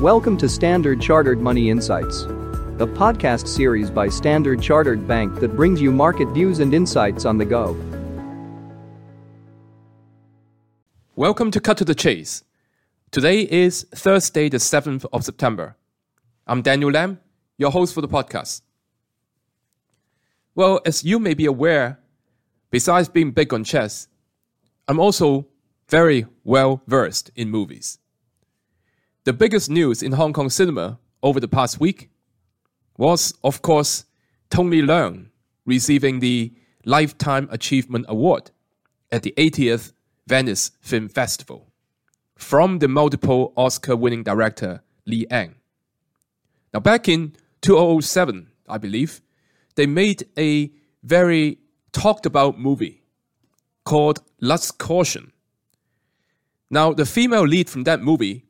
Welcome to Standard Chartered Money Insights, a podcast series by Standard Chartered Bank that brings you market views and insights on the go. Welcome to Cut to the Chase. Today is Thursday, the 7th of September. I'm Daniel Lam, your host for the podcast. Well, as you may be aware, besides being big on chess, I'm also very well versed in movies. The biggest news in Hong Kong cinema over the past week was, of course, Tony Leung receiving the Lifetime Achievement Award at the 80th Venice Film Festival from the multiple Oscar winning director Li Ang. Now, back in 2007, I believe, they made a very talked about movie called Lust Caution. Now, the female lead from that movie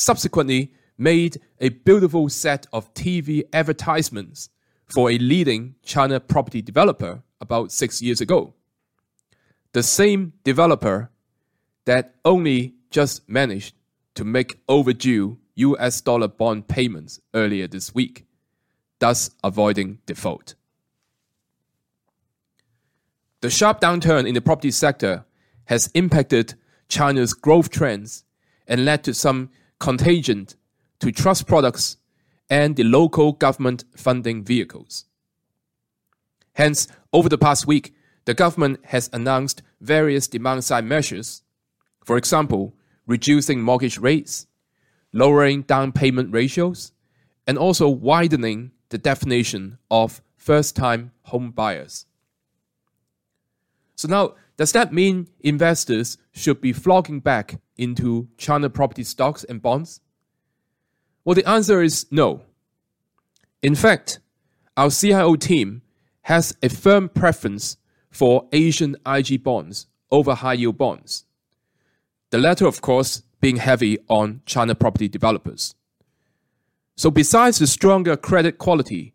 subsequently made a beautiful set of TV advertisements for a leading China property developer about six years ago. The same developer that only just managed to make overdue US dollar bond payments earlier this week, thus avoiding default. The sharp downturn in the property sector has impacted China's growth trends and led to some contagion to trust products and the local government funding vehicles. Hence, over the past week, the government has announced various demand side measures. For example, reducing mortgage rates, lowering down payment ratios, and also widening the definition of first time home buyers. So, now, does that mean investors should be flocking back into China property stocks and bonds? Well, the answer is no. In fact, our CIO team has a firm preference for Asian IG bonds over high yield bonds. The latter, of course, being heavy on China property developers. So, besides the stronger credit quality,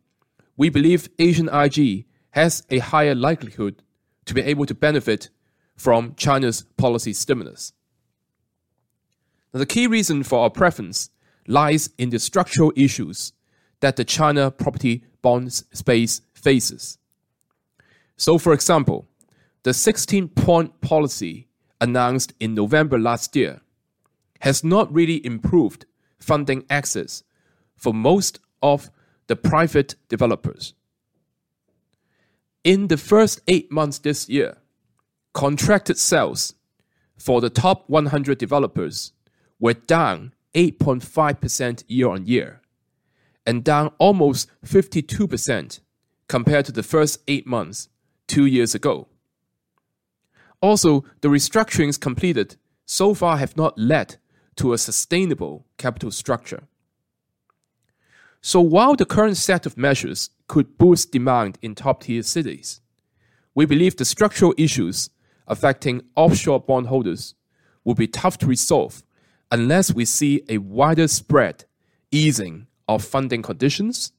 we believe Asian IG has a higher likelihood to be able to benefit from China's policy stimulus. Now, the key reason for our preference lies in the structural issues that the China property bonds space faces. So, for example, the 16 point policy announced in November last year has not really improved funding access for most of the private developers. In the first eight months this year, contracted sales for the top 100 developers were down 8.5% year on year and down almost 52% compared to the first eight months two years ago. Also, the restructurings completed so far have not led to a sustainable capital structure. So, while the current set of measures could boost demand in top tier cities, we believe the structural issues affecting offshore bondholders will be tough to resolve unless we see a wider spread easing of funding conditions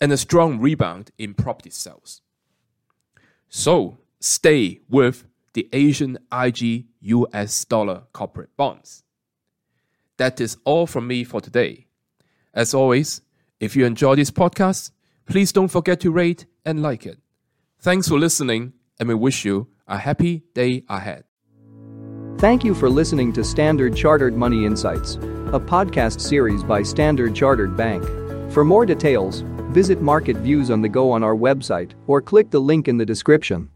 and a strong rebound in property sales. So, stay with the Asian IG US dollar corporate bonds. That is all from me for today. As always, if you enjoy this podcast, please don't forget to rate and like it. Thanks for listening, and we wish you a happy day ahead. Thank you for listening to Standard Chartered Money Insights, a podcast series by Standard Chartered Bank. For more details, visit Market Views on the Go on our website or click the link in the description.